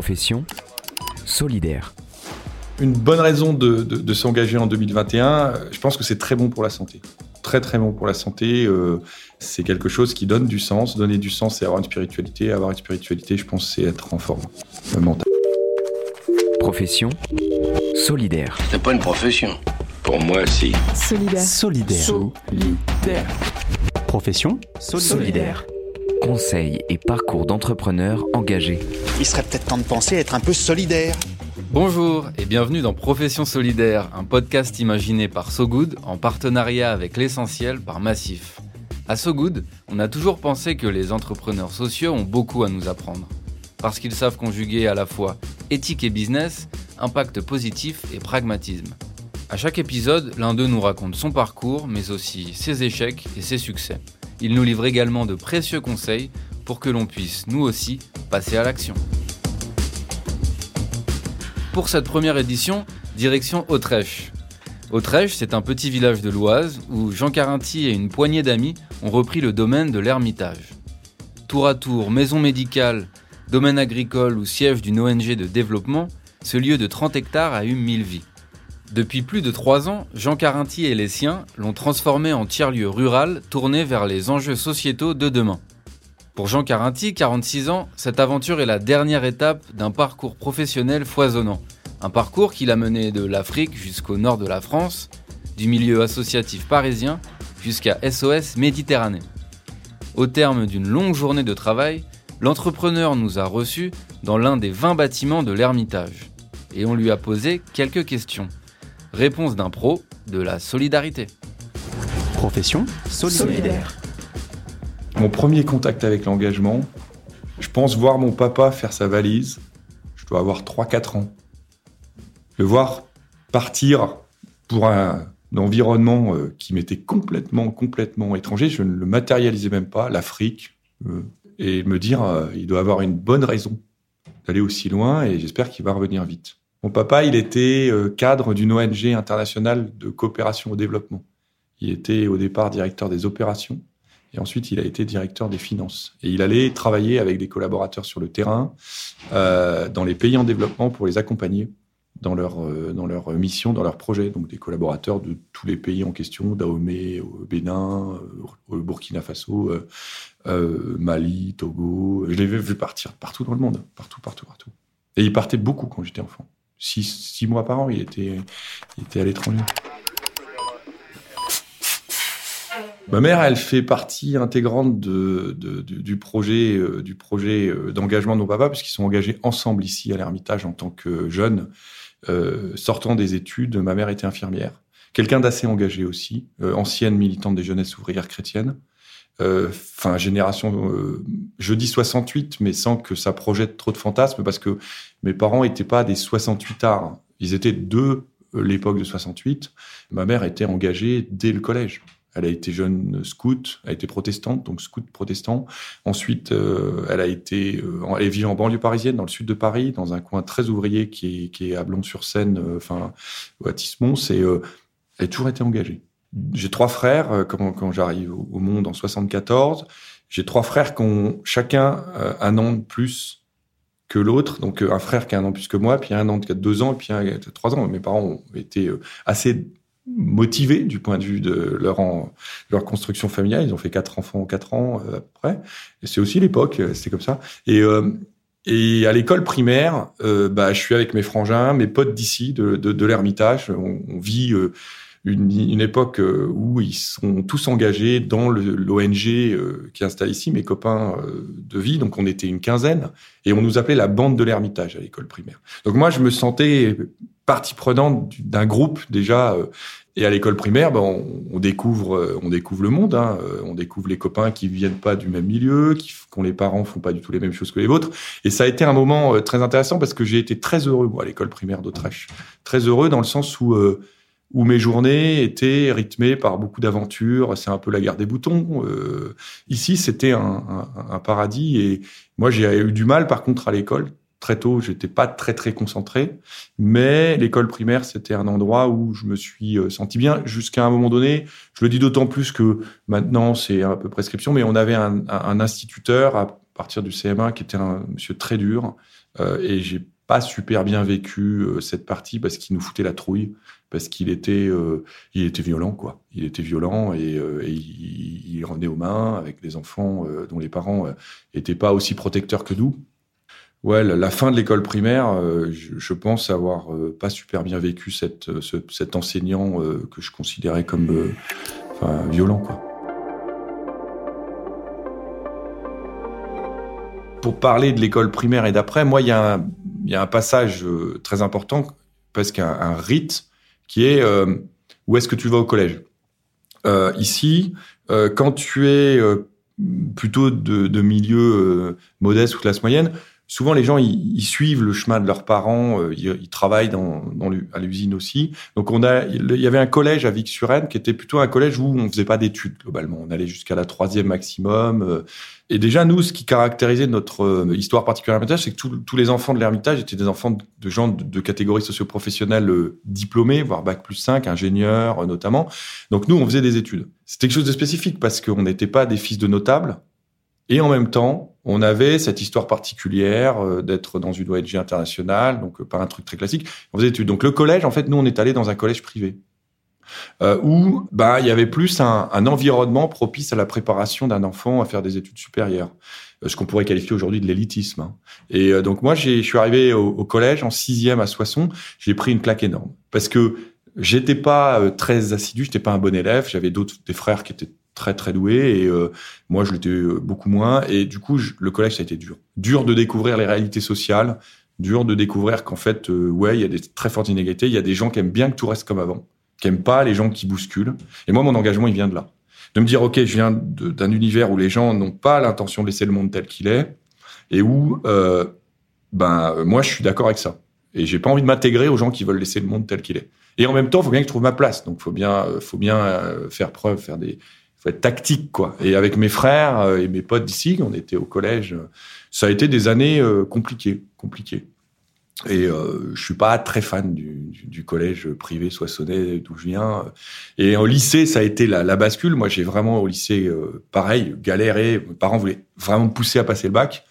Profession solidaire. Une bonne raison de, de- de s'engager en 2021, euh, je pense que c'est très bon pour la santé. Très très bon pour la santé. euh, c'est quelque chose qui donne du sens. Donner du sens, c'est avoir une spiritualité. Avoir une spiritualité, je pense, c'est être en forme euh, mentale. Profession solidaire. C'est pas une profession. Pour moi, si. Solidaire. Solidaire. Profession Solidaire. Conseils et parcours d'entrepreneurs engagés. Il serait peut-être temps de penser à être un peu solidaire. Bonjour et bienvenue dans Profession Solidaire, un podcast imaginé par So Good en partenariat avec l'essentiel par Massif. À So Good, on a toujours pensé que les entrepreneurs sociaux ont beaucoup à nous apprendre. Parce qu'ils savent conjuguer à la fois éthique et business, impact positif et pragmatisme. À chaque épisode, l'un d'eux nous raconte son parcours, mais aussi ses échecs et ses succès. Il nous livre également de précieux conseils pour que l'on puisse, nous aussi, passer à l'action. Pour cette première édition, direction Autrèche. Autrèche, c'est un petit village de l'Oise où Jean Carinti et une poignée d'amis ont repris le domaine de l'Ermitage. Tour à tour, maison médicale, domaine agricole ou siège d'une ONG de développement, ce lieu de 30 hectares a eu mille vies. Depuis plus de trois ans, Jean Carinti et les siens l'ont transformé en tiers-lieu rural tourné vers les enjeux sociétaux de demain. Pour Jean Carinti, 46 ans, cette aventure est la dernière étape d'un parcours professionnel foisonnant. Un parcours qu'il a mené de l'Afrique jusqu'au nord de la France, du milieu associatif parisien jusqu'à SOS Méditerranée. Au terme d'une longue journée de travail, l'entrepreneur nous a reçus dans l'un des 20 bâtiments de l'Ermitage. Et on lui a posé quelques questions. Réponse d'un pro, de la solidarité. Profession Solidaire. Mon premier contact avec l'engagement, je pense voir mon papa faire sa valise. Je dois avoir 3-4 ans. Le voir partir pour un environnement euh, qui m'était complètement, complètement étranger. Je ne le matérialisais même pas, l'Afrique. euh, et me dire, euh, il doit avoir une bonne raison d'aller aussi loin et j'espère qu'il va revenir vite. Mon papa, il était euh, cadre d'une ONG internationale de coopération au développement. Il était au départ directeur des opérations. Et ensuite, il a été directeur des finances. Et il allait travailler avec des collaborateurs sur le terrain, euh, dans les pays en développement, pour les accompagner dans leur, euh, dans leur mission, dans leurs projets. Donc des collaborateurs de tous les pays en question, Dahomey, au Bénin, au Burkina Faso, Mali, Togo. Je l'ai vu partir partout dans le monde, partout, partout, partout. Et il partait beaucoup quand j'étais enfant. Six, mois par an, il était, il était à l'étranger. Ma mère, elle fait partie intégrante du, projet, euh, du projet euh, d'engagement de mon papa, puisqu'ils sont engagés ensemble ici à l'Ermitage en tant que jeunes. Euh, sortant des études, ma mère était infirmière. Quelqu'un d'assez engagé aussi, ancienne militante des jeunesses ouvrières chrétiennes. Euh, Enfin, génération, euh, je dis 68, mais sans que ça projette trop de fantasmes, parce que mes parents n'étaient pas des 68 arts. Ils étaient de euh, l'époque de 68. Ma mère était engagée dès le collège. Elle a été jeune scout, a été protestante, donc scout protestant. Ensuite, elle a été, euh, elle vit en banlieue parisienne, dans le sud de Paris, dans un coin très ouvrier qui est, à Blon-sur-Seine, enfin, à Tismons. Et elle a toujours été engagée. J'ai trois frères euh, quand, j'arrive au, monde en 74. J'ai trois frères qui ont chacun euh, un an de plus que l'autre. Donc euh, un frère qui a un an plus que moi, puis un an qui a deux ans, puis un qui a trois ans. Mes parents ont été assez motivés du point de vue de leur, construction familiale. Ils ont fait quatre enfants en quatre ans euh, à peu près. Et c'est aussi l'époque, c'était comme ça. Et, à l'école primaire, bah, je suis avec mes frangins, mes potes d'ici, de, l'Ermitage. On, vit une, une époque euh, où ils sont tous engagés dans l'ONG euh, qui est installée ici, mes copains euh, de vie. Donc on était une quinzaine et on nous appelait la bande de l'Ermitage à l'école primaire. Donc moi, je me sentais partie prenante du- d'un groupe déjà. et à l'école primaire, ben, on, on découvre, on découvre le monde. Hein, on découvre les copains qui viennent pas du même milieu, qui dont les parents font pas du tout les mêmes choses que les vôtres. Et ça a été un moment très intéressant parce que j'ai été très heureux moi à l'école primaire d'Autrèche. Très heureux dans le sens où euh, où mes journées étaient rythmées par beaucoup d'aventures. C'est un peu la guerre des boutons. Euh, ici, c'était un, un, un paradis. Et moi, j'ai eu du mal, par contre, à l'école. Très tôt, j'étais pas très très concentré, mais l'école primaire c'était un endroit où je me suis euh, senti bien jusqu'à un moment donné. Je le dis d'autant plus que maintenant c'est un peu prescription, mais on avait un, un- instituteur à partir du CM1, qui était un monsieur très dur. Euh, et j'ai pas super bien vécu euh, cette partie parce qu'il nous foutait la trouille, parce qu'il était, euh, il était violent, quoi. Il était violent et, euh, et il, il rendait aux mains avec des enfants euh, dont les parents étaient pas aussi protecteurs que nous. Ouais, la, fin de l'école primaire, euh, je, je pense avoir euh, pas super bien vécu cette, euh, ce- cet enseignant euh, que je considérais comme euh, enfin, violent, quoi. Pour parler de l'école primaire et d'après, moi, il y, a un- il y a un passage euh, très important, qu'un un rite, qui est euh, où est-ce que tu vas au collège? Euh, Ici, quand tu es plutôt de, de milieu modeste ou classe moyenne, souvent les gens ils, ils suivent le chemin de leurs parents, euh, ils, ils travaillent dans, dans l'u- à l'usine aussi. Donc on a, il y avait un collège à Vic-sur-Aisne qui était plutôt un collège où on faisait pas d'études globalement. On allait jusqu'à la troisième maximum. euh, et déjà, nous, ce qui caractérisait notre euh, histoire particulière à c'est que tous- les enfants de l'Ermitage étaient des enfants de, de gens de, de catégories socioprofessionnelles euh, diplômés, voire bac plus 5, ingénieurs euh, notamment. Donc nous, on faisait des études. C'était quelque chose de spécifique parce qu'on n'était pas des fils de notables. Et en même temps, on avait cette histoire particulière euh, d'être dans une ONG internationale, donc euh, pas un truc très classique. On faisait des études. Donc le collège, en fait, nous, on est allé dans un collège privé euh, où bah il y avait plus un, un environnement propice à la préparation d'un enfant à faire des études supérieures, Euh, ce qu'on pourrait qualifier aujourd'hui de l'élitisme. hein. Et donc moi, je suis arrivé au, collège en sixième à Soissons, j'ai pris une claque énorme parce que j'étais pas très assidu, j'étais pas un bon élève, j'avais d'autres des frères qui étaient très très doués et euh, moi je l'étais euh, beaucoup moins et du coup le collège ça a été dur, dur de découvrir les réalités sociales, dur de découvrir qu'en fait euh, ouais il y a des très fortes inégalités, il y a des gens qui aiment bien que tout reste comme avant qui aiment pas les gens qui bousculent. Et moi, mon engagement, il vient de là. De me dire, OK, je viens d'un univers où les gens n'ont pas l'intention de laisser le monde tel qu'il est, et où, ben, moi, je suis d'accord avec ça. Et j'ai pas envie de m'intégrer aux gens qui veulent laisser le monde tel qu'il est. Et en même temps, il faut bien que je trouve ma place. Donc, faut bien, faut bien faire preuve, faire des, tactique, quoi. Et avec mes frères euh, et mes potes d'ici, on était au collège. euh, Ça a été des années euh, compliquées, compliquées. Et je suis pas très fan du, collège privé soissonnais d'où je viens. Et au lycée, ça a été la, la bascule. Moi, j'ai vraiment au lycée, pareil, galéré. Mes parents voulaient vraiment me pousser à passer le bac.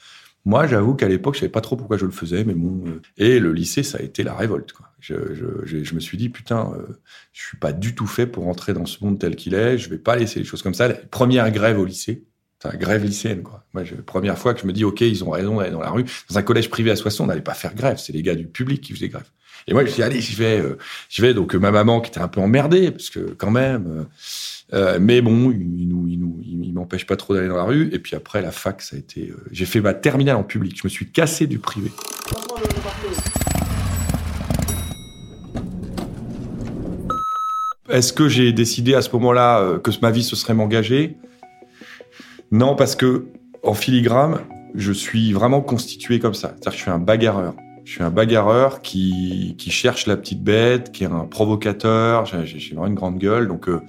Moi, j'avoue qu'à l'époque, je savais pas trop pourquoi je le faisais, mais bon. et le lycée, ça a été la révolte. Quoi. Je, je, je, je me suis dit, putain, euh, je suis pas du tout fait pour entrer dans ce monde tel qu'il est. Je vais pas laisser les choses comme ça. Première grève au lycée, c'est grève lycéenne, quoi. Moi, je, première fois que je me dis, OK, ils ont raison d'aller dans la rue. Dans un collège privé à Soissons, on n'allait pas faire grève. C'est les gars du public qui faisaient grève. Et moi, je dis, allez, j'y vais, euh, j'y vais. Donc, euh, ma maman qui était un peu emmerdée, parce que quand même, euh, mais bon, il, nous, il nous, il, m'empêche pas trop d'aller dans la rue. Et puis après, la fac, ça a été, j'ai fait ma terminale en public. Je me suis cassé du privé. Est-ce que j'ai décidé à ce moment-là euh, que ma vie ce serait m'engager? Non, parce que en filigrane, je suis vraiment constitué comme ça. C'est-à-dire que je suis un bagarreur. Je suis un bagarreur qui, qui cherche la petite bête, qui est un provocateur. J'ai vraiment une grande gueule. Donc, euh,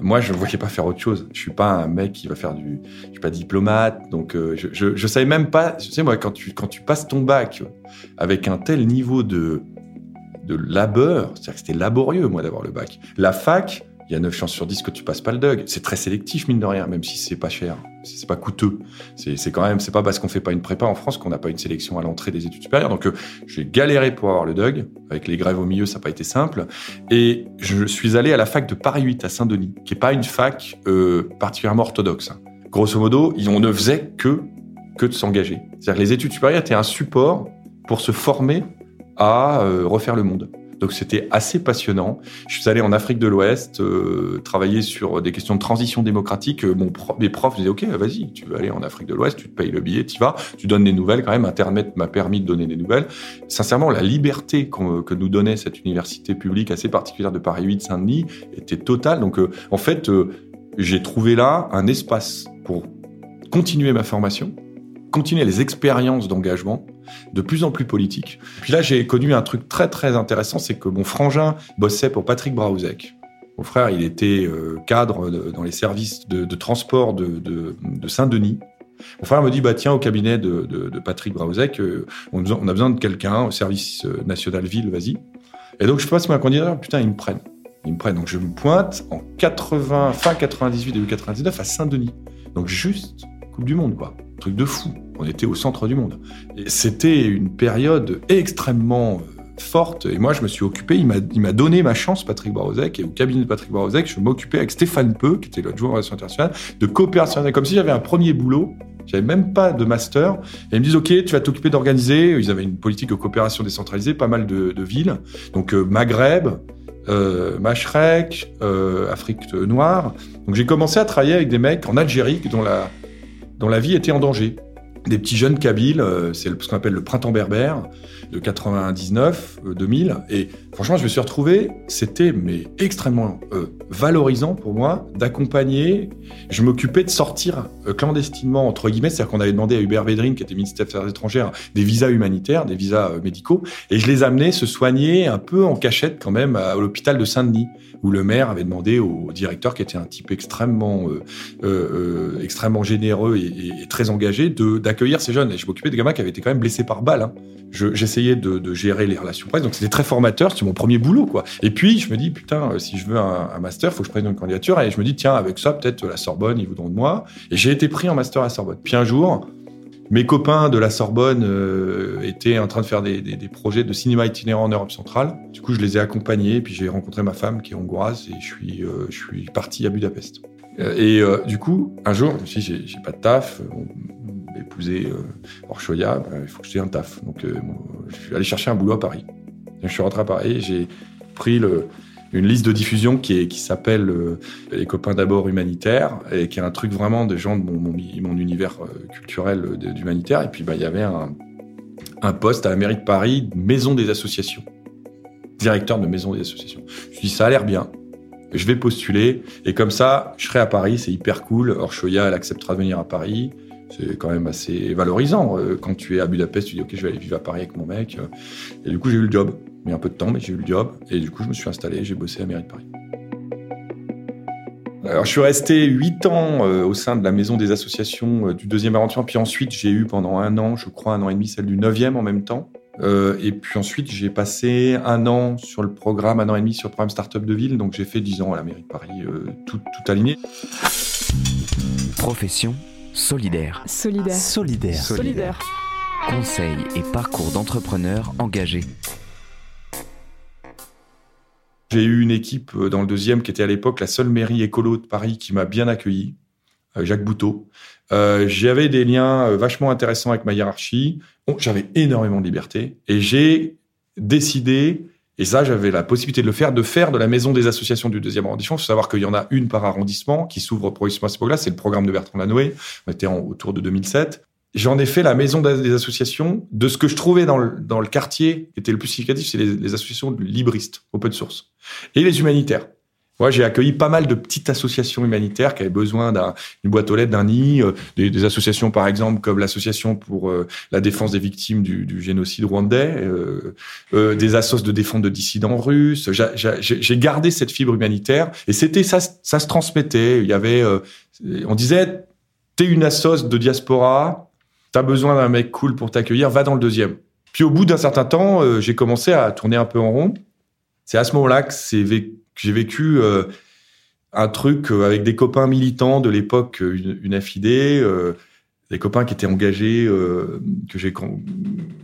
moi, je ne voyais pas faire autre chose. Je suis pas un mec qui va faire du. Je suis pas diplomate. Donc, euh, je, je savais même pas. Tu sais, moi, quand tu, quand tu passes ton bac avec un tel niveau de, de labeur, c'est-à-dire que c'était laborieux, moi, d'avoir le bac. La fac, il y a 9 chances sur 10 que tu passes pas le DUG. C'est très sélectif, mine de rien, même si c'est pas cher. Si C'est pas coûteux. C'est quand même, c'est pas parce qu'on fait pas une prépa en France qu'on n'a pas une sélection à l'entrée des études supérieures. Donc, euh, j'ai galéré pour avoir le DUG. Avec les grèves au milieu, ça n'a pas été simple. Et je suis allé à la fac de Paris 8 à Saint-Denis, qui est pas une fac euh, particulièrement orthodoxe. hein. Grosso modo, on ne faisait que, que de s'engager. C'est-à-dire que les études supérieures étaient un support pour se former à euh, refaire le monde. Donc c'était assez passionnant. Je suis allé en Afrique de l'Ouest euh, travailler sur des questions de transition démocratique. Euh, mes profs disaient OK, vas-y, tu veux aller en Afrique de l'Ouest, tu te payes le billet, tu vas, tu donnes des nouvelles quand même. Internet m'a permis de donner des nouvelles. Sincèrement, la liberté que nous donnait cette université publique assez particulière de Paris 8 Saint-Denis était totale. Donc en fait, j'ai trouvé là un espace pour continuer ma formation, continuer les expériences d'engagement de plus en plus politique. Puis là, j'ai connu un truc très très intéressant, c'est que mon frangin bossait pour Patrick Braouzek. Mon frère, il était euh, cadre dans les services de, transport de, de- de Saint-Denis. Mon frère me dit, bah tiens, au cabinet de, Patrick Braouzek, euh, on, a besoin- on a besoin de quelqu'un au service euh, national ville, vas-y. Et donc je passe ma candidature, putain, ils me prennent. Ils me prennent. Donc je me pointe en 80, fin 98, début 99 à Saint-Denis. Donc juste Du Monde, quoi. truc de fou. On était au centre du monde. Et c'était une période extrêmement euh, forte. Et moi, je me suis occupé, il m'a donné ma chance, Patrick Barozek, et au cabinet de Patrick Barozek, je m'occupais avec Stéphane Peu, qui était l'adjoint en relations internationales, de coopération, comme si j'avais un premier boulot. J'avais même pas de master. Et ils me disent, OK, tu vas t'occuper d'organiser. Ils avaient une politique de coopération décentralisée, pas mal de, villes. Donc, euh, Maghreb, euh, euh, Afrique noire. Donc, j'ai commencé à travailler avec des mecs en Algérie dont la, dont la vie était en danger des petits jeunes kabyles, euh, c'est ce qu'on appelle le printemps berbère de 99, 2000. Euh, Et franchement, je me suis retrouvé, c'était mais extrêmement euh, valorisant pour moi d'accompagner. Je m'occupais de sortir clandestinement entre guillemets, c'est-à-dire qu'on avait demandé à Hubert Védrine, qui était ministre des Affaires étrangères, des visas humanitaires, des visas médicaux, et je les amenais se soigner un peu en cachette quand même à, l'hôpital de Saint-Denis, où le maire avait demandé au directeur, qui était un type extrêmement, extrêmement généreux et, et très engagé, de d'accueillir ces jeunes. Et je m'occupais des gamins qui avaient été quand même blessés par balle. Hein. J'essayais de, de, gérer les relations presse, donc c'était très formateur. C'était mon premier boulot, quoi. Et puis je me dis putain, euh, si je veux un, un master, faut que je prenne une candidature. Et je me dis tiens, avec ça, peut-être la Sorbonne, ils voudront de moi. Et j'ai été pris en master à Sorbonne. Puis un jour, mes copains de la Sorbonne euh, étaient en train de faire des, des, projets de cinéma itinérant en Europe centrale. Du coup, je les ai accompagnés, puis j'ai rencontré ma femme qui est hongroise et je suis, euh, je suis parti à Budapest. Et euh, du coup, un jour, je me suis dit, j'ai pas de taf, euh, Orchoya, bah, il faut que je un taf. Donc, euh, je suis allé chercher un boulot à Paris. je suis rentré à Paris, j'ai pris une liste de diffusion qui, s'appelle euh, Les copains d'abord humanitaires, et qui est un truc vraiment des gens de mon, univers culturel d'humanitaire. Et puis, bah, il y avait un, poste à la mairie de Paris, maison des associations. Directeur de maison des associations. Je me dit, ça a l'air bien. Je vais postuler. Et comme ça, je serai à Paris, c'est hyper cool. Orchoya, elle acceptera de venir à Paris. C'est quand même assez valorisant. Euh, quand tu es à Budapest, tu dis ok, je vais aller vivre à Paris avec mon mec. Et du coup, j'ai eu le job. Mais un peu de temps, mais j'ai eu le job. Et du coup, je me suis installé, j'ai bossé à la mairie de Paris. Alors, je suis resté huit ans euh, au sein de la maison des associations euh, du deuxième arrondissement. Puis ensuite, j'ai eu pendant un an, je crois, un an et demi, celle du neuvième en même temps. Euh, et puis ensuite, j'ai passé un an sur le programme, un an et demi sur le programme Startup de Ville. Donc, j'ai fait dix ans à la mairie de Paris, tout, tout aligné. Profession Solidaire. Solidaire. Solidaire. Solidaire. Conseils et parcours d'entrepreneurs engagés. J'ai eu une équipe euh, dans le deuxième qui était à l'époque la seule mairie écolo de Paris qui m'a bien accueilli, euh, Jacques Bouteau. Euh, j'avais des liens vachement intéressants avec ma hiérarchie. Bon, j'avais énormément de liberté et j'ai décidé et ça, j'avais la possibilité de le faire, de faire de la maison des associations du deuxième arrondissement. Il faut savoir qu'il y en a une par arrondissement qui s'ouvre progressivement à ce là C'est le programme de Bertrand Lanoé. On était en, autour de 2007. J'en ai fait la maison des associations de ce que je trouvais dans le, dans le quartier qui était le plus significatif, c'est les, les associations libristes, open source. Et les humanitaires. Moi, j'ai accueilli pas mal de petites associations humanitaires qui avaient besoin d'une boîte aux lettres, d'un nid, euh, des, des, associations par exemple comme l'association pour euh, la défense des victimes du, du génocide rwandais, euh, euh des assos de défense de dissidents russes. J'ai gardé cette fibre humanitaire et c'était ça, ça se transmettait. Il y avait, on disait, t'es une assos de diaspora, t'as besoin d'un mec cool pour t'accueillir, va dans le deuxième. Puis au bout d'un certain temps, j'ai commencé à tourner un peu en rond. C'est à ce moment-là que c'est j'ai vécu euh, un truc euh, avec des copains militants de l'époque, euh, une, affidée, des copains qui étaient engagés, que j'ai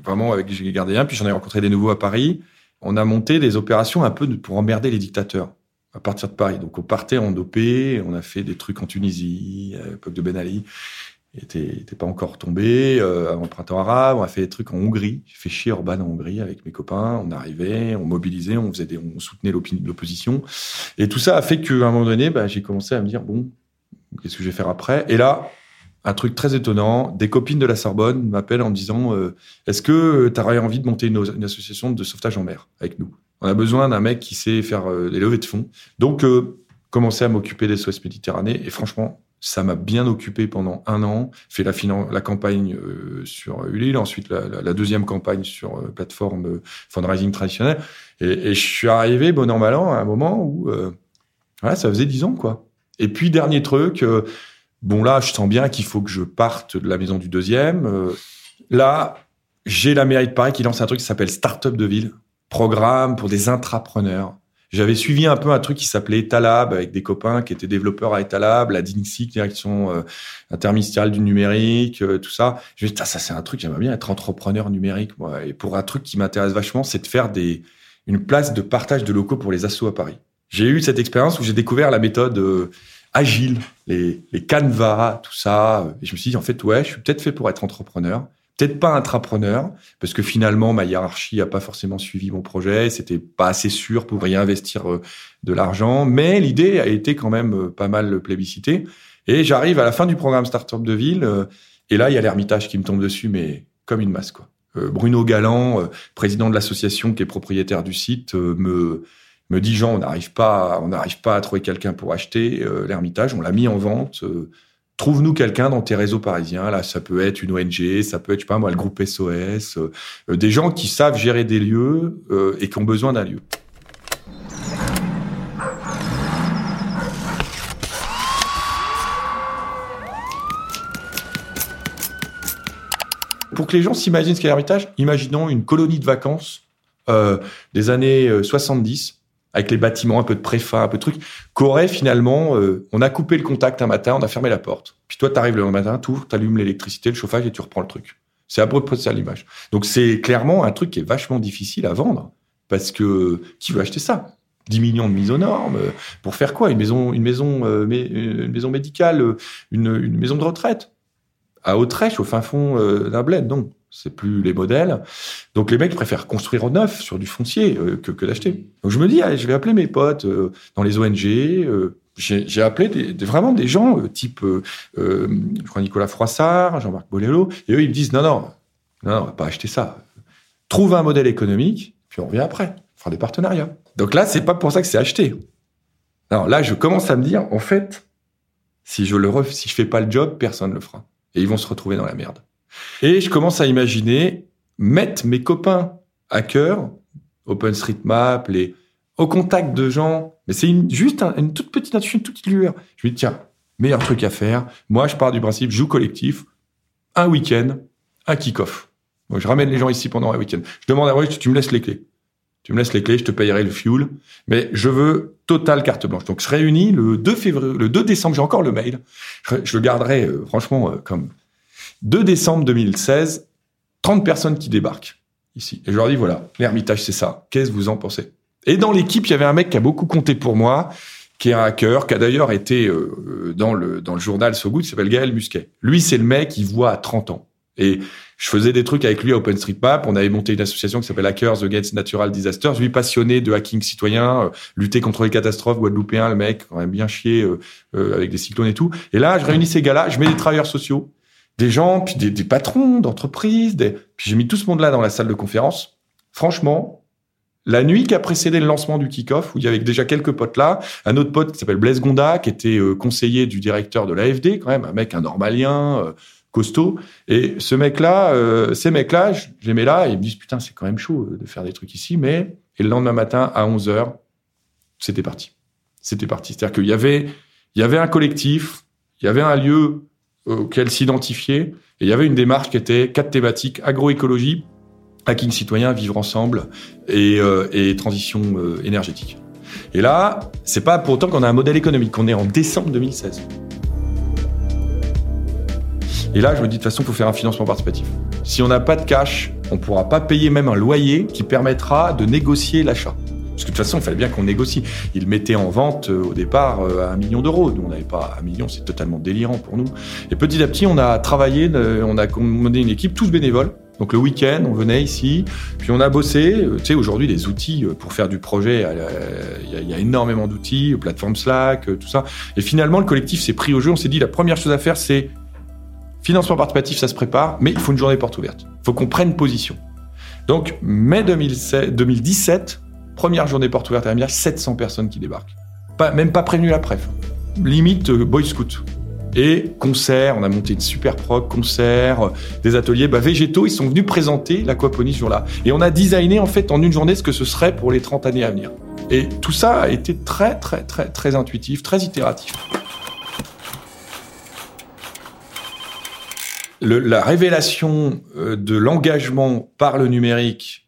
vraiment avec j'ai gardé bien. Puis j'en ai rencontré des nouveaux à Paris. On a monté des opérations un peu pour emmerder les dictateurs à partir de Paris. Donc on partait en dopé, on a fait des trucs en Tunisie, à l'époque de Ben Ali était, était pas encore tombé euh, le printemps arabe. On a fait des trucs en Hongrie. J'ai fait chier Orban en Hongrie avec mes copains. On arrivait, on mobilisait, on on soutenait l'opposition. Et tout ça a fait qu'à un moment donné, bah, j'ai commencé à me dire bon, qu'est-ce que je vais faire après? Et là, un truc très étonnant, des copines de la Sorbonne m'appellent en me disant euh, est-ce que tu aurais envie de monter une, association de sauvetage en mer avec nous? On a besoin d'un mec qui sait faire euh, des levées de fonds. Donc, euh, commencer à m'occuper des Souest Méditerranée. Et franchement, ça m'a bien occupé pendant un an. Fait la, campagne euh, sur Ulule, ensuite la, deuxième campagne sur euh, plateforme euh, fundraising traditionnelle. Et, je suis arrivé, bon an, mal an, à un moment où euh, ça faisait dix ans, quoi. Et puis, dernier truc, bon là, je sens bien qu'il faut que je parte de la maison du deuxième. Là, j'ai la mairie de Paris qui lance un truc qui s'appelle Startup de ville, programme pour des intrapreneurs. J'avais suivi un peu un truc qui s'appelait Etalab avec des copains qui étaient développeurs à Etalab, la DINSIC, direction euh, interministérielle du numérique, euh, tout ça. Je me dis, ça c'est un truc, j'aimerais bien être entrepreneur numérique, moi. Et pour un truc qui m'intéresse vachement, c'est de faire des, une place de partage de locaux pour les assos à Paris. J'ai eu cette expérience où j'ai découvert la méthode euh, agile, les, les canevas, tout ça. Et je me suis dit, en fait, ouais, je suis peut-être fait pour être entrepreneur peut-être pas intrapreneur, parce que finalement, ma hiérarchie a pas forcément suivi mon projet, c'était pas assez sûr pour y investir euh, de l'argent, mais l'idée a été quand même euh, pas mal plébiscitée. Et j'arrive à la fin du programme Startup de Ville, euh, et là, il y a l'Ermitage qui me tombe dessus, mais comme une masse, quoi. Bruno Galland, président de l'association qui est propriétaire du site, me me dit Jean, on n'arrive pas, on n'arrive pas à trouver quelqu'un pour acheter l'Ermitage. On l'a mis en vente trouve-nous quelqu'un dans tes réseaux parisiens. Là, ça peut être une ONG, ça peut être, je sais pas moi, le groupe SOS, euh, euh, des gens qui savent gérer des lieux euh, et qui ont besoin d'un lieu. Pour que les gens s'imaginent ce qu'est l'Ermitage, imaginons une colonie de vacances des années 70 avec les bâtiments, un peu de préfa, un peu de trucs, qu'aurait finalement, euh, on a coupé le contact un matin, on a fermé la porte. Puis toi, tu arrives le matin, tu allumes l'électricité, le chauffage et tu reprends le truc. C'est à peu près ça l'image. Donc c'est clairement un truc qui est vachement difficile à vendre parce que qui veut acheter ça? 10 millions de mises aux normes euh, pour faire quoi? Une maison, une maison, euh, une maison médicale, une, une maison de retraite? À Autrèche, au fin fond d'un bled, non c'est plus les modèles. Donc les mecs préfèrent construire au neuf sur du foncier euh, que, d'acheter. Donc je me dis, allez, je vais appeler mes potes euh, dans les ONG. Euh, j'ai appelé des, vraiment des gens type, je crois Nicolas Froissart, Jean-Marc Bolello, et eux ils me disent non non non, on va pas acheter ça. Trouve un modèle économique, puis on revient après, fera des partenariats. Donc là c'est pas pour ça que c'est acheté. Alors là je commence à me dire en fait si je le si je fais pas le job personne le fera et ils vont se retrouver dans la merde. Et je commence à imaginer mettre mes copains hackers, OpenStreetMap, les, au contact de gens. Mais c'est juste une toute petite une toute lueur. Je me dis, tiens, meilleur truc à faire. Moi, je pars du principe, je joue collectif, un week-end, un kick-off. je ramène les gens ici pendant un week-end. Je demande à Roy, tu me laisses les clés. Tu me laisses les clés, je te payerai le fuel. Mais je veux totale carte blanche. Donc, je réunis le 2 février, le 2 décembre, j'ai encore le mail. Je, le garderai, euh, franchement, euh, comme 2 décembre 2016, 30 personnes qui débarquent ici. Et je leur dis, voilà, l'Ermitage, c'est ça. Qu'est-ce que vous en pensez? Et dans l'équipe, il y avait un mec qui a beaucoup compté pour moi, qui est un hacker, qui a d'ailleurs été euh, dans, le, dans le journal So Good, s'appelle Gaël Musquet. Lui, c'est le mec qui voit à 30 ans. Et je faisais des trucs avec lui à OpenStreetMap. On avait monté une association qui s'appelle Hackers Against Natural Disasters. Lui, passionné de hacking citoyen, euh, lutter contre les catastrophes, guadeloupéen, le mec, quand même bien chié euh, avec des cyclones et tout. Et là, je réunis ces gars-là, je mets des travailleurs sociaux des gens, puis des, patrons d'entreprises. Des... Puis j'ai mis tout ce monde-là dans la salle de conférence. Franchement, la nuit qui a précédé le lancement du kick-off, où il y avait déjà quelques potes là, un autre pote qui s'appelle Blaise Gonda, qui était euh, conseiller du directeur de l'AFD, quand même, un mec, un normalien, euh, costaud. Et ce mec-là, euh, ces mecs-là, je les mets là, et ils me disent, putain, c'est quand même chaud de faire des trucs ici, mais... Et le lendemain matin, à 11 h c'était parti. C'était parti. C'est-à-dire qu'il y avait, il y avait un collectif, il y avait un lieu auquel s'identifier. Et il y avait une démarche qui était quatre thématiques agroécologie, hacking citoyen, vivre ensemble et, euh, transition euh, énergétique. Et là, c'est pas pour autant qu'on a un modèle économique. On est en décembre 2016. Et là, je me dis de toute façon, il faut faire un financement participatif. Si on n'a pas de cash, on ne pourra pas payer même un loyer qui permettra de négocier l'achat. Parce que de toute façon, il fallait bien qu'on négocie. Il mettait en vente euh, au départ euh, un million d'euros. Nous, on n'avait pas un million, c'est totalement délirant pour nous. Et petit à petit, on a travaillé, euh, on a commandé une équipe, tous bénévoles. Donc le week-end, on venait ici, puis on a bossé. Tu sais, aujourd'hui, les outils pour faire du projet, il y, a énormément d'outils, plateforme Slack, tout ça. Et finalement, le collectif s'est pris au jeu. On s'est dit, la première chose à faire, c'est financement participatif, ça se prépare, mais il faut une journée porte ouverte. Il faut qu'on prenne position. Donc, mai 2017, Première journée porte ouverte à Amiens, 700 personnes qui débarquent. Pas, même pas prévenu la préf. Limite euh, Boy Scout. Et concert, on a monté une super prog, concert, euh, des ateliers. Bah, végétaux, ils sont venus présenter l'aquaponie ce jour-là. Et on a designé en fait en une journée ce que ce serait pour les 30 années à venir. Et tout ça a été très très très très intuitif, très itératif. la révélation euh, de l'engagement par le numérique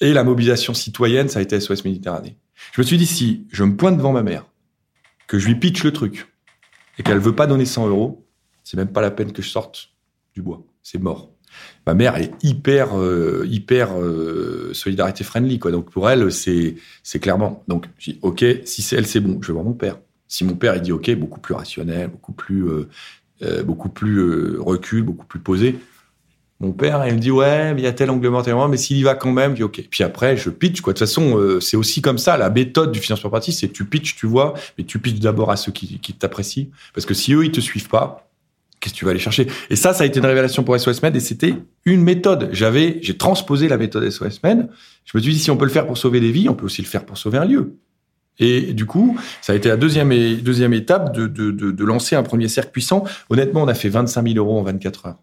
et la mobilisation citoyenne, ça a été SOS Méditerranée. Je me suis dit, si je me pointe devant ma mère, que je lui pitch le truc, et qu'elle veut pas donner 100 euros, c'est même pas la peine que je sorte du bois. C'est mort. Ma mère est hyper, euh, hyper euh, solidarité friendly, quoi. Donc pour elle, c'est, c'est clairement. Donc j'ai dit, ok, si c'est elle, c'est bon. Je vais voir mon père. Si mon père il dit ok, beaucoup plus rationnel, beaucoup plus, euh, beaucoup plus recul, beaucoup plus posé. Mon père, il me dit ouais, mais il y a tel angle mort, mais s'il y va quand même, je dis ok. Puis après, je pitch quoi. De toute façon, c'est aussi comme ça. La méthode du financement participatif, c'est tu pitches, tu vois, mais tu pitches d'abord à ceux qui, qui t'apprécient, parce que si eux ils te suivent pas, Qu'est-ce que tu vas aller chercher? Et ça, ça a été une révélation pour SOS Med et c'était une méthode. J'avais, j'ai transposé la méthode SOS Med. Je me suis dit, si on peut le faire pour sauver des vies, on peut aussi le faire pour sauver un lieu. Et du coup, ça a été la deuxième, deuxième étape de, de, de, de lancer un premier cercle puissant. Honnêtement, on a fait 25 000 euros en 24 heures.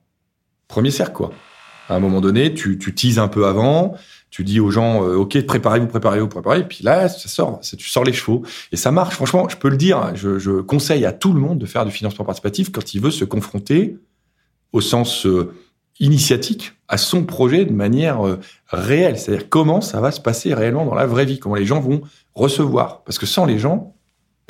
Premier cercle, quoi. À un moment donné, tu, tu teases un peu avant, tu dis aux gens, euh, OK, préparez-vous, préparez-vous, préparez. Et puis là, ça sort, ça, tu sors les chevaux. Et ça marche. Franchement, je peux le dire, je, je, conseille à tout le monde de faire du financement participatif quand il veut se confronter au sens euh, initiatique à son projet de manière euh, réelle. C'est-à-dire comment ça va se passer réellement dans la vraie vie, comment les gens vont recevoir. Parce que sans les gens,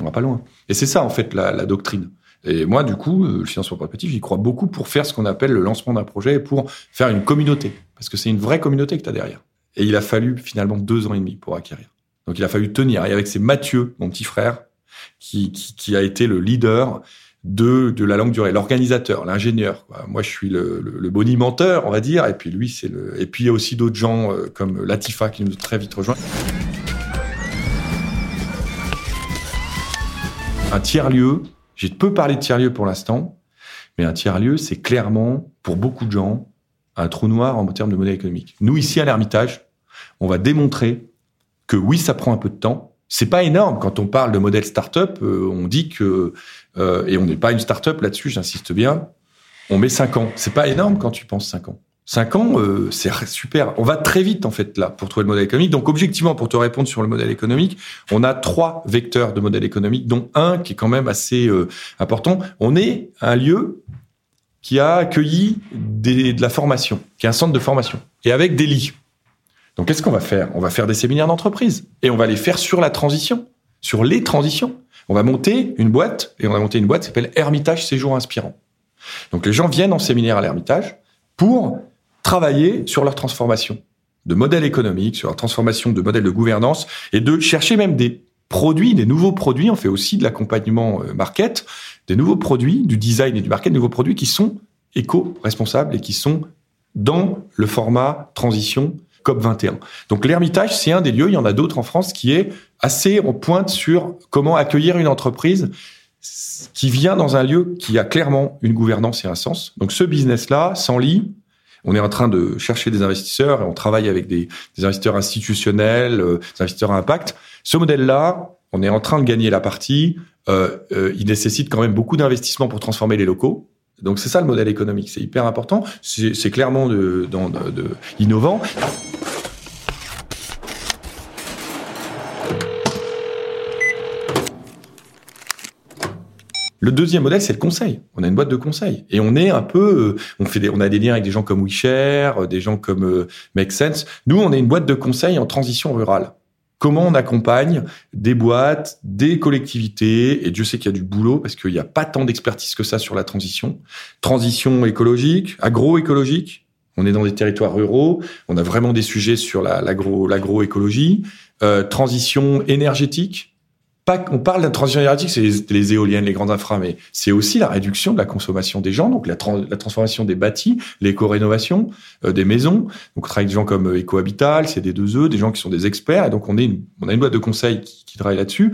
on va pas loin. Et c'est ça, en fait, la doctrine. Et moi, du coup, le financement participatif, j'y crois beaucoup pour faire ce qu'on appelle le lancement d'un projet et pour faire une communauté. Parce que c'est une vraie communauté que tu as derrière. Et il a fallu finalement deux ans et demi pour acquérir. Donc il a fallu tenir. Et avec c'est Mathieu, mon petit frère, qui, qui, a été le leader de, de la langue durée, l'organisateur, l'ingénieur. Moi, je suis le, le, le, bonimenteur, on va dire, et puis lui, c'est le. Et puis il y a aussi d'autres gens euh, comme Latifa qui nous a très vite rejoint. Un tiers lieu. J'ai peu parlé de tiers lieu pour l'instant, mais un tiers lieu, c'est clairement pour beaucoup de gens un trou noir en termes de modèle économique. Nous ici à l'Ermitage, on va démontrer que oui, ça prend un peu de temps. C'est pas énorme quand on parle de modèle start-up. Euh, on dit que euh, et on n'est pas une start-up là-dessus. J'insiste bien. On met cinq ans. C'est pas énorme quand tu penses cinq ans. Cinq ans, euh, c'est super. On va très vite en fait là pour trouver le modèle économique. Donc objectivement, pour te répondre sur le modèle économique, on a trois vecteurs de modèle économique, dont un qui est quand même assez euh, important. On est un lieu qui a accueilli des, de la formation, qui est un centre de formation, et avec des lits. Donc, qu'est-ce qu'on va faire? On va faire des séminaires d'entreprise et on va les faire sur la transition, sur les transitions. On va monter une boîte et on va monter une boîte qui s'appelle Hermitage Séjour Inspirant. Donc, les gens viennent en séminaire à l'Hermitage pour travailler sur leur transformation de modèle économique, sur leur transformation de modèle de gouvernance et de chercher même des produits, des nouveaux produits. On fait aussi de l'accompagnement euh, market, des nouveaux produits, du design et du market, des nouveaux produits qui sont éco-responsables et qui sont dans le format transition COP21. Donc l'Ermitage, c'est un des lieux, il y en a d'autres en France, qui est assez en pointe sur comment accueillir une entreprise qui vient dans un lieu qui a clairement une gouvernance et un sens. Donc ce business-là lit, on est en train de chercher des investisseurs et on travaille avec des, des investisseurs institutionnels, euh, des investisseurs à impact. Ce modèle-là, on est en train de gagner la partie. Euh, euh, il nécessite quand même beaucoup d'investissements pour transformer les locaux. Donc c'est ça le modèle économique, c'est hyper important. C'est clairement de, de, de, innovant. Le deuxième modèle, c'est le conseil. On a une boîte de conseil et on est un peu, euh, on fait des, on a des liens avec des gens comme WeShare, euh, des gens comme euh, Make Sense. Nous, on est une boîte de conseil en transition rurale comment on accompagne des boîtes, des collectivités, et Dieu sait qu'il y a du boulot parce qu'il n'y a pas tant d'expertise que ça sur la transition. Transition écologique, agroécologique. On est dans des territoires ruraux, on a vraiment des sujets sur l'agro, l'agroécologie, euh, transition énergétique, pas, on parle de la transition énergétique, c'est les, éoliennes, les grandes infra, mais c'est aussi la réduction de la consommation des gens, donc la, transformation des bâtis, l'éco-rénovation euh, des maisons. Donc on travaille avec des gens comme euh, EcoHabital, c'est des deux E, des gens qui sont des experts, et donc on, est une, on a une boîte de conseil qui, qui travaille là-dessus.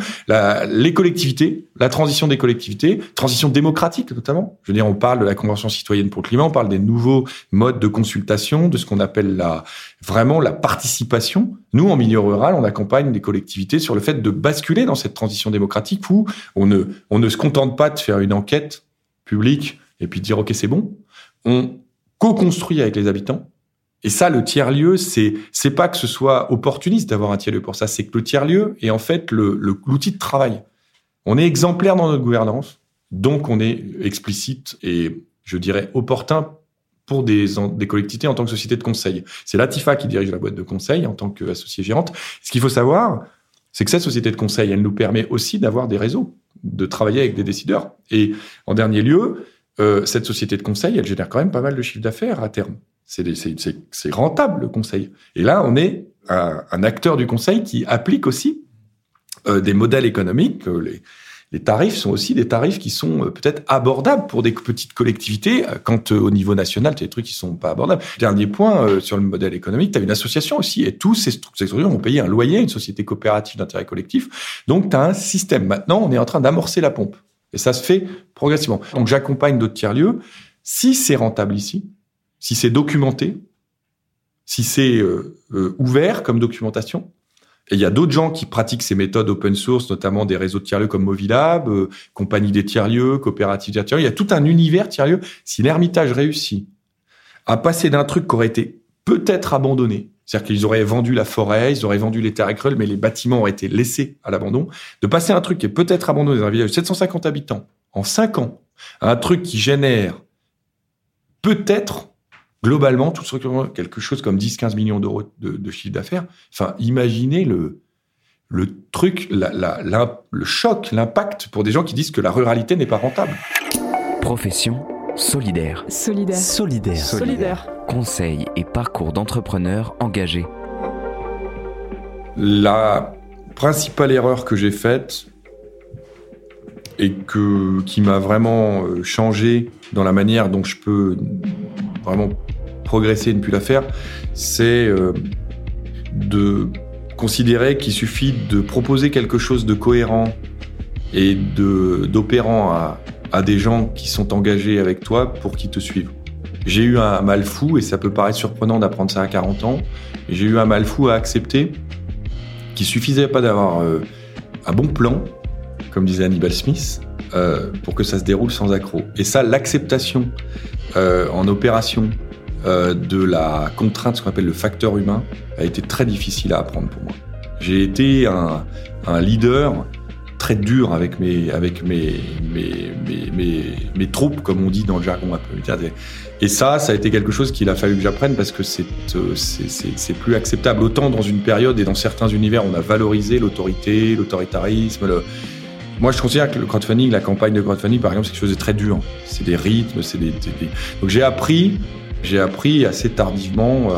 les collectivités, la transition des collectivités, transition démocratique notamment. Je veux dire, on parle de la Convention citoyenne pour le climat, on parle des nouveaux modes de consultation, de ce qu'on appelle la vraiment la participation. Nous, en milieu rural, on accompagne des collectivités sur le fait de basculer dans cette transition démocratique où on ne, on ne se contente pas de faire une enquête publique et puis de dire, OK, c'est bon. On co-construit avec les habitants. Et ça, le tiers-lieu, c'est, c'est pas que ce soit opportuniste d'avoir un tiers-lieu pour ça, c'est que le tiers-lieu est en fait le, l'outil de travail. On est exemplaire dans notre gouvernance, donc on est explicite et, je dirais, opportun pour des, des collectivités en tant que société de conseil. C'est Latifa qui dirige la boîte de conseil en tant qu'associée gérante. Ce qu'il faut savoir, C'est que cette société de conseil, elle nous permet aussi d'avoir des réseaux, de travailler avec des décideurs. Et en dernier lieu, euh, cette société de conseil, elle génère quand même pas mal de chiffre d'affaires à terme. C'est rentable le conseil. Et là, on est un, un acteur du conseil qui applique aussi euh, des modèles économiques. Euh, les, les tarifs sont aussi des tarifs qui sont euh, peut-être abordables pour des petites collectivités, euh, quand au niveau national, tu as des trucs qui sont pas abordables. Dernier point sur le modèle économique, tu as une association aussi, et tous ces structures vont payer un loyer, une société coopérative d'intérêt collectif. Donc, tu as un système. Maintenant, on est en train d'amorcer la pompe. Et ça se fait progressivement. Donc, j'accompagne d'autres tiers-lieux. Si c'est rentable ici, si c'est documenté, si c'est euh, ouvert comme documentation, et il y a d'autres gens qui pratiquent ces méthodes open source, notamment des réseaux de tiers-lieux comme Movilab, euh, Compagnie des tiers-lieux, Coopérative des tiers-lieux. Il y a tout un univers tiers-lieux. Si l'Ermitage réussit à passer d'un truc qui aurait été peut-être abandonné, c'est-à-dire qu'ils auraient vendu la forêt, ils auraient vendu les terres agricoles, mais les bâtiments auraient été laissés à l'abandon, de passer un truc qui est peut-être abandonné dans un village de 750 habitants en 5 ans, à un truc qui génère peut-être globalement, tout quelque chose comme 10-15 millions d'euros de, chiffre d'affaires. Enfin, imaginez le, le truc, le choc, l'impact pour des gens qui disent que la ruralité n'est pas rentable. Profession solidaire. Solidaire. Solidaire. Solidaire. Conseil et parcours d'entrepreneurs engagés. La principale erreur que j'ai faite et que, qui m'a vraiment euh, changé dans la manière dont je peux vraiment progresser et ne plus la faire, c'est euh, de considérer qu'il suffit de proposer quelque chose de cohérent et d'opérant à, à des gens qui sont engagés avec toi pour qu'ils te suivent. J'ai eu un mal fou, et ça peut paraître surprenant d'apprendre ça à 40 ans, j'ai eu un mal fou à accepter qu'il suffisait pas d'avoir euh, un bon plan, comme disait Hannibal Smith, euh, pour que ça se déroule sans accroc. Et ça, l'acceptation en opération euh, de la contrainte, ce qu'on appelle le facteur humain, a été très difficile à apprendre pour moi. J'ai été un, leader très dur avec mes avec mes mes, mes, mes, troupes, comme on dit dans le jargon un peu. Et ça, ça a été quelque chose qu'il a fallu que j'apprenne parce que c'est euh, c'est plus acceptable. Autant dans une période et dans certains univers, on a valorisé l'autorité, l'autoritarisme, moi, je considère que le crowdfunding, la campagne de crowdfunding, par exemple, c'est quelque chose de très dur. C'est des rythmes, c'est des, des, Donc, j'ai appris j'ai appris assez tardivement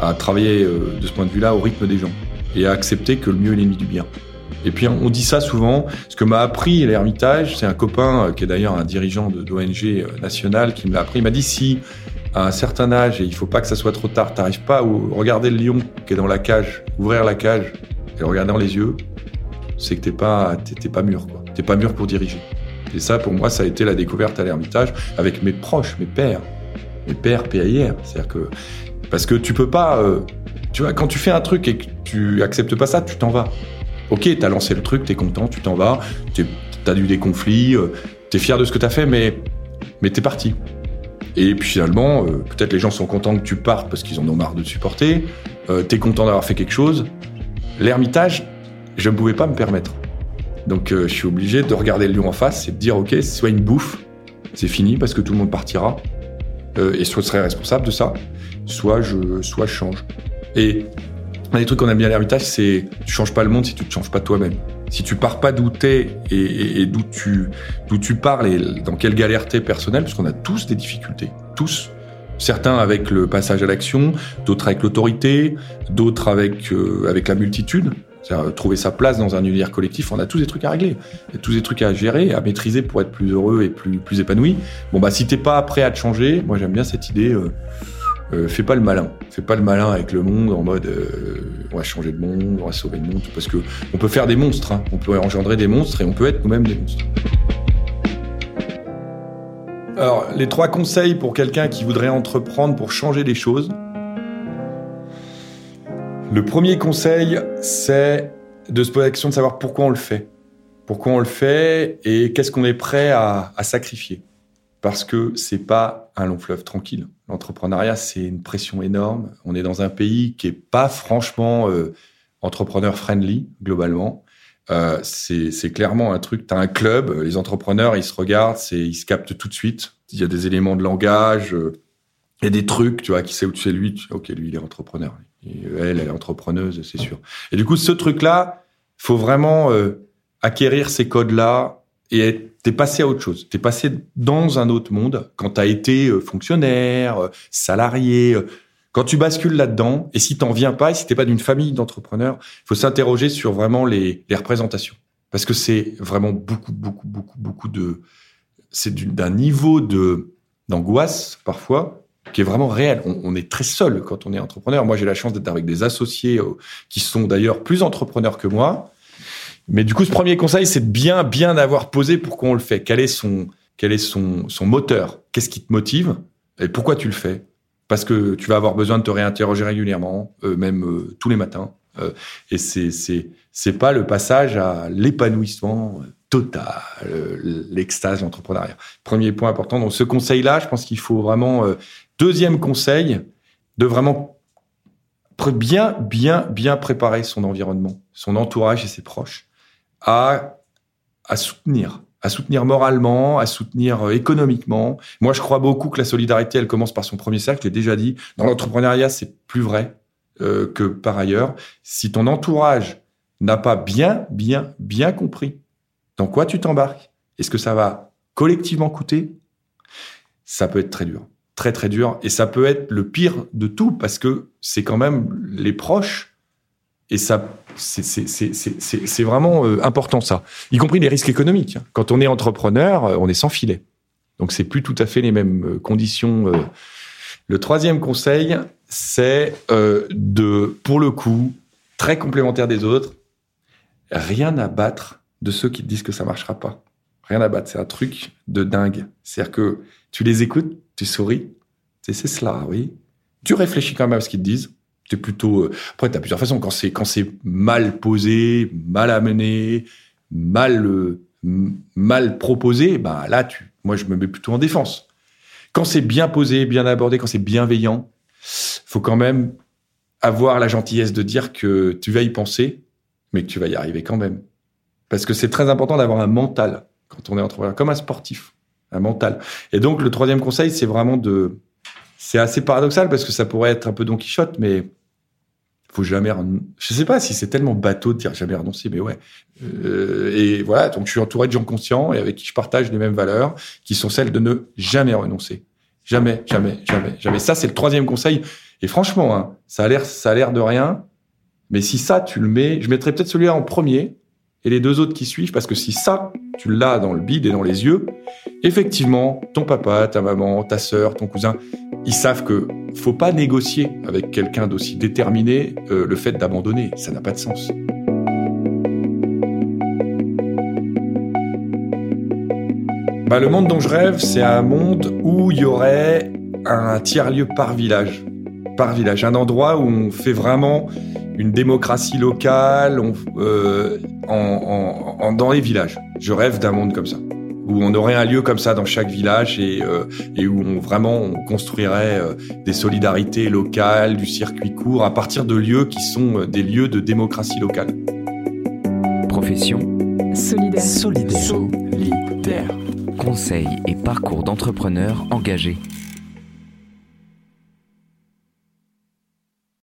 à, travailler euh, de ce point de vue-là au rythme des gens et à accepter que le mieux est l'ennemi du bien. Et puis on dit ça souvent. Ce que m'a appris l'Ermitage, c'est un copain euh, qui est d'ailleurs un dirigeant d'ONG euh, nationale qui me l'a appris. Il m'a dit si à un certain âge, et il faut pas que ça soit trop tard, t'arrives pas à regarder le lion qui est dans la cage, ouvrir la cage et le regarder dans les yeux, c'est que t'es pas t'es pas mûr. T'es pas mûr pour diriger. Et ça, pour moi, ça a été la découverte à l'Ermitage avec mes proches, mes pères, PAIR. C'est-à-dire que parce que tu peux pas, euh, tu vois, quand tu fais un truc et que tu acceptes pas ça, tu t'en vas. Ok, t'as lancé le truc, t'es content, tu t'en vas, t'as eu des conflits, euh, t'es fier de ce que t'as fait, mais mais t'es parti. Et puis finalement, euh, peut-être les gens sont contents que tu partes parce qu'ils en ont marre de te supporter. t'es content d'avoir fait quelque chose. L'ermitage, je ne pouvais pas me permettre. Donc je suis obligé de regarder le lion en face et de dire ok, soit une bouffe, c'est fini parce que tout le monde partira. Euh, et soit je serais responsable de ça, soit je, soit je change. Et un des trucs qu'on aime bien à l'héritage, c'est tu changes pas le monde si tu te changes pas toi-même. Si tu pars pas d'où t'es et, et, d'où tu d'où tu parles et dans quelle galère t'es personnelle, parce qu'on a tous des difficultés, tous. Certains avec le passage à l'action, d'autres avec l'autorité, d'autres avec euh, avec la multitude. C'est-à-dire trouver sa place dans un univers collectif, on a tous des trucs à régler, tous des trucs à gérer, à maîtriser pour être plus heureux et plus, plus épanoui. Bon bah si t'es pas prêt à te changer, moi j'aime bien cette idée, euh, euh, fais pas le malin, fais pas le malin avec le monde en mode euh, on va changer le monde, on va sauver le monde, parce que on peut faire des monstres, hein. on peut engendrer des monstres et on peut être nous-mêmes des monstres. Alors les trois conseils pour quelqu'un qui voudrait entreprendre pour changer les choses. Le premier conseil, c'est de se poser la question de savoir pourquoi on le fait. Pourquoi on le fait et qu'est-ce qu'on est prêt à, sacrifier. Parce que c'est pas un long fleuve tranquille. L'entrepreneuriat, c'est une pression énorme. On est dans un pays qui est pas franchement euh, entrepreneur friendly globalement. Euh, c'est clairement un truc. T'as un club, les entrepreneurs, ils se regardent, ils se captent tout de suite. Il y a des éléments de langage, euh, il y a des trucs, tu vois, qui sait où tu sais lui. ok, lui, il est entrepreneur elle, elle est entrepreneuse, c'est sûr. Et du coup, ce truc-là, faut vraiment euh, acquérir ces codes-là et t'es passé à autre chose. T'es passé dans un autre monde quand t'as été euh, fonctionnaire, euh, salarié. Quand tu bascules là-dedans, et si t'en viens pas, et si t'es pas d'une famille d'entrepreneurs, il faut s'interroger sur vraiment les, les représentations. Parce que c'est vraiment beaucoup, beaucoup, beaucoup, beaucoup de... C'est d'un niveau d'angoisse, parfois, qui est vraiment réel. On, est très seul quand on est entrepreneur. Moi, j'ai la chance d'être avec des associés euh, qui sont d'ailleurs plus entrepreneurs que moi. Mais du coup, ce premier conseil, c'est de bien, bien avoir posé pourquoi on le fait. Quel est son, quel est son, son moteur? Qu'est-ce qui te motive? Et pourquoi tu le fais? Parce que tu vas avoir besoin de te réinterroger régulièrement, euh, même euh, tous les matins. Et c'est, c'est, c'est pas le passage à l'épanouissement total, l'extase, l'entrepreneuriat. Premier point important. Donc, ce conseil-là, je pense qu'il faut vraiment Deuxième conseil, de vraiment bien, bien, bien préparer son environnement, son entourage et ses proches à, à soutenir, à soutenir moralement, à soutenir euh, économiquement. Moi, je crois beaucoup que la solidarité, elle commence par son premier cercle. Je l'ai déjà dit. Dans l'entrepreneuriat, c'est plus vrai euh, que par ailleurs. Si ton entourage n'a pas bien, bien, bien compris dans quoi tu t'embarques et ce que ça va collectivement coûter, ça peut être très dur très très dur. Et ça peut être le pire de tout parce que c'est quand même les proches et ça c'est vraiment euh, important ça. Y compris les risques économiques quand on est entrepreneur euh, on est sans filet. Donc c'est plus tout à fait les mêmes euh, conditions le troisième conseil c'est de pour le coup très complémentaire des autres rien à battre de ceux qui disent que ça marchera pas. Rien à battre c'est un truc de dingue. C'est à dire que tu les écoutes tu souris. C'est cela, oui. Tu réfléchis quand même à ce qu'ils te disent. Tu es plutôt. Euh... Après, tu as plusieurs façons. Quand c'est mal posé, mal amené, mal euh, mal proposé, ben là. Moi, je me mets plutôt en défense. Quand c'est bien posé, bien abordé, quand c'est bienveillant, faut quand même avoir la gentillesse de dire que tu vas y penser, mais que tu vas y arriver quand même. Parce que c'est très important d'avoir un mental quand on est entrepreneur, comme un sportif mental. Et donc, le troisième conseil, c'est vraiment de. C'est assez paradoxal parce que ça pourrait être un peu Don Quichotte, mais faut jamais. Je sais pas si c'est tellement bateau de dire jamais renoncer, mais ouais. Euh, et voilà, donc je suis entouré de gens conscients et avec qui je partage les mêmes valeurs, qui sont celles de ne jamais renoncer. Jamais, jamais, jamais, jamais. Ça, c'est le troisième conseil. Et franchement, hein, ça a l'air, ça a l'air de rien. Mais si ça, tu le mets, je mettrais peut-être celui-là en premier et les deux autres qui suivent, parce que si ça, tu l'as dans le bide et dans les yeux, effectivement, ton papa, ta maman, ta sœur, ton cousin, ils savent que faut pas négocier avec quelqu'un d'aussi déterminé euh, le fait d'abandonner. Ça n'a pas de sens. Bah, le monde dont je rêve, c'est un monde où il y aurait un tiers-lieu par village. Par village. Un endroit où on fait vraiment une démocratie locale euh, dans les villages. Je rêve d'un monde comme ça, où on aurait un lieu comme ça dans chaque village et, euh, et où on, vraiment on construirait euh, des solidarités locales, du circuit court, à partir de lieux qui sont des lieux de démocratie locale. Profession. Solidaire. Solidaire. Solidaire. Conseils et parcours d'entrepreneurs engagés.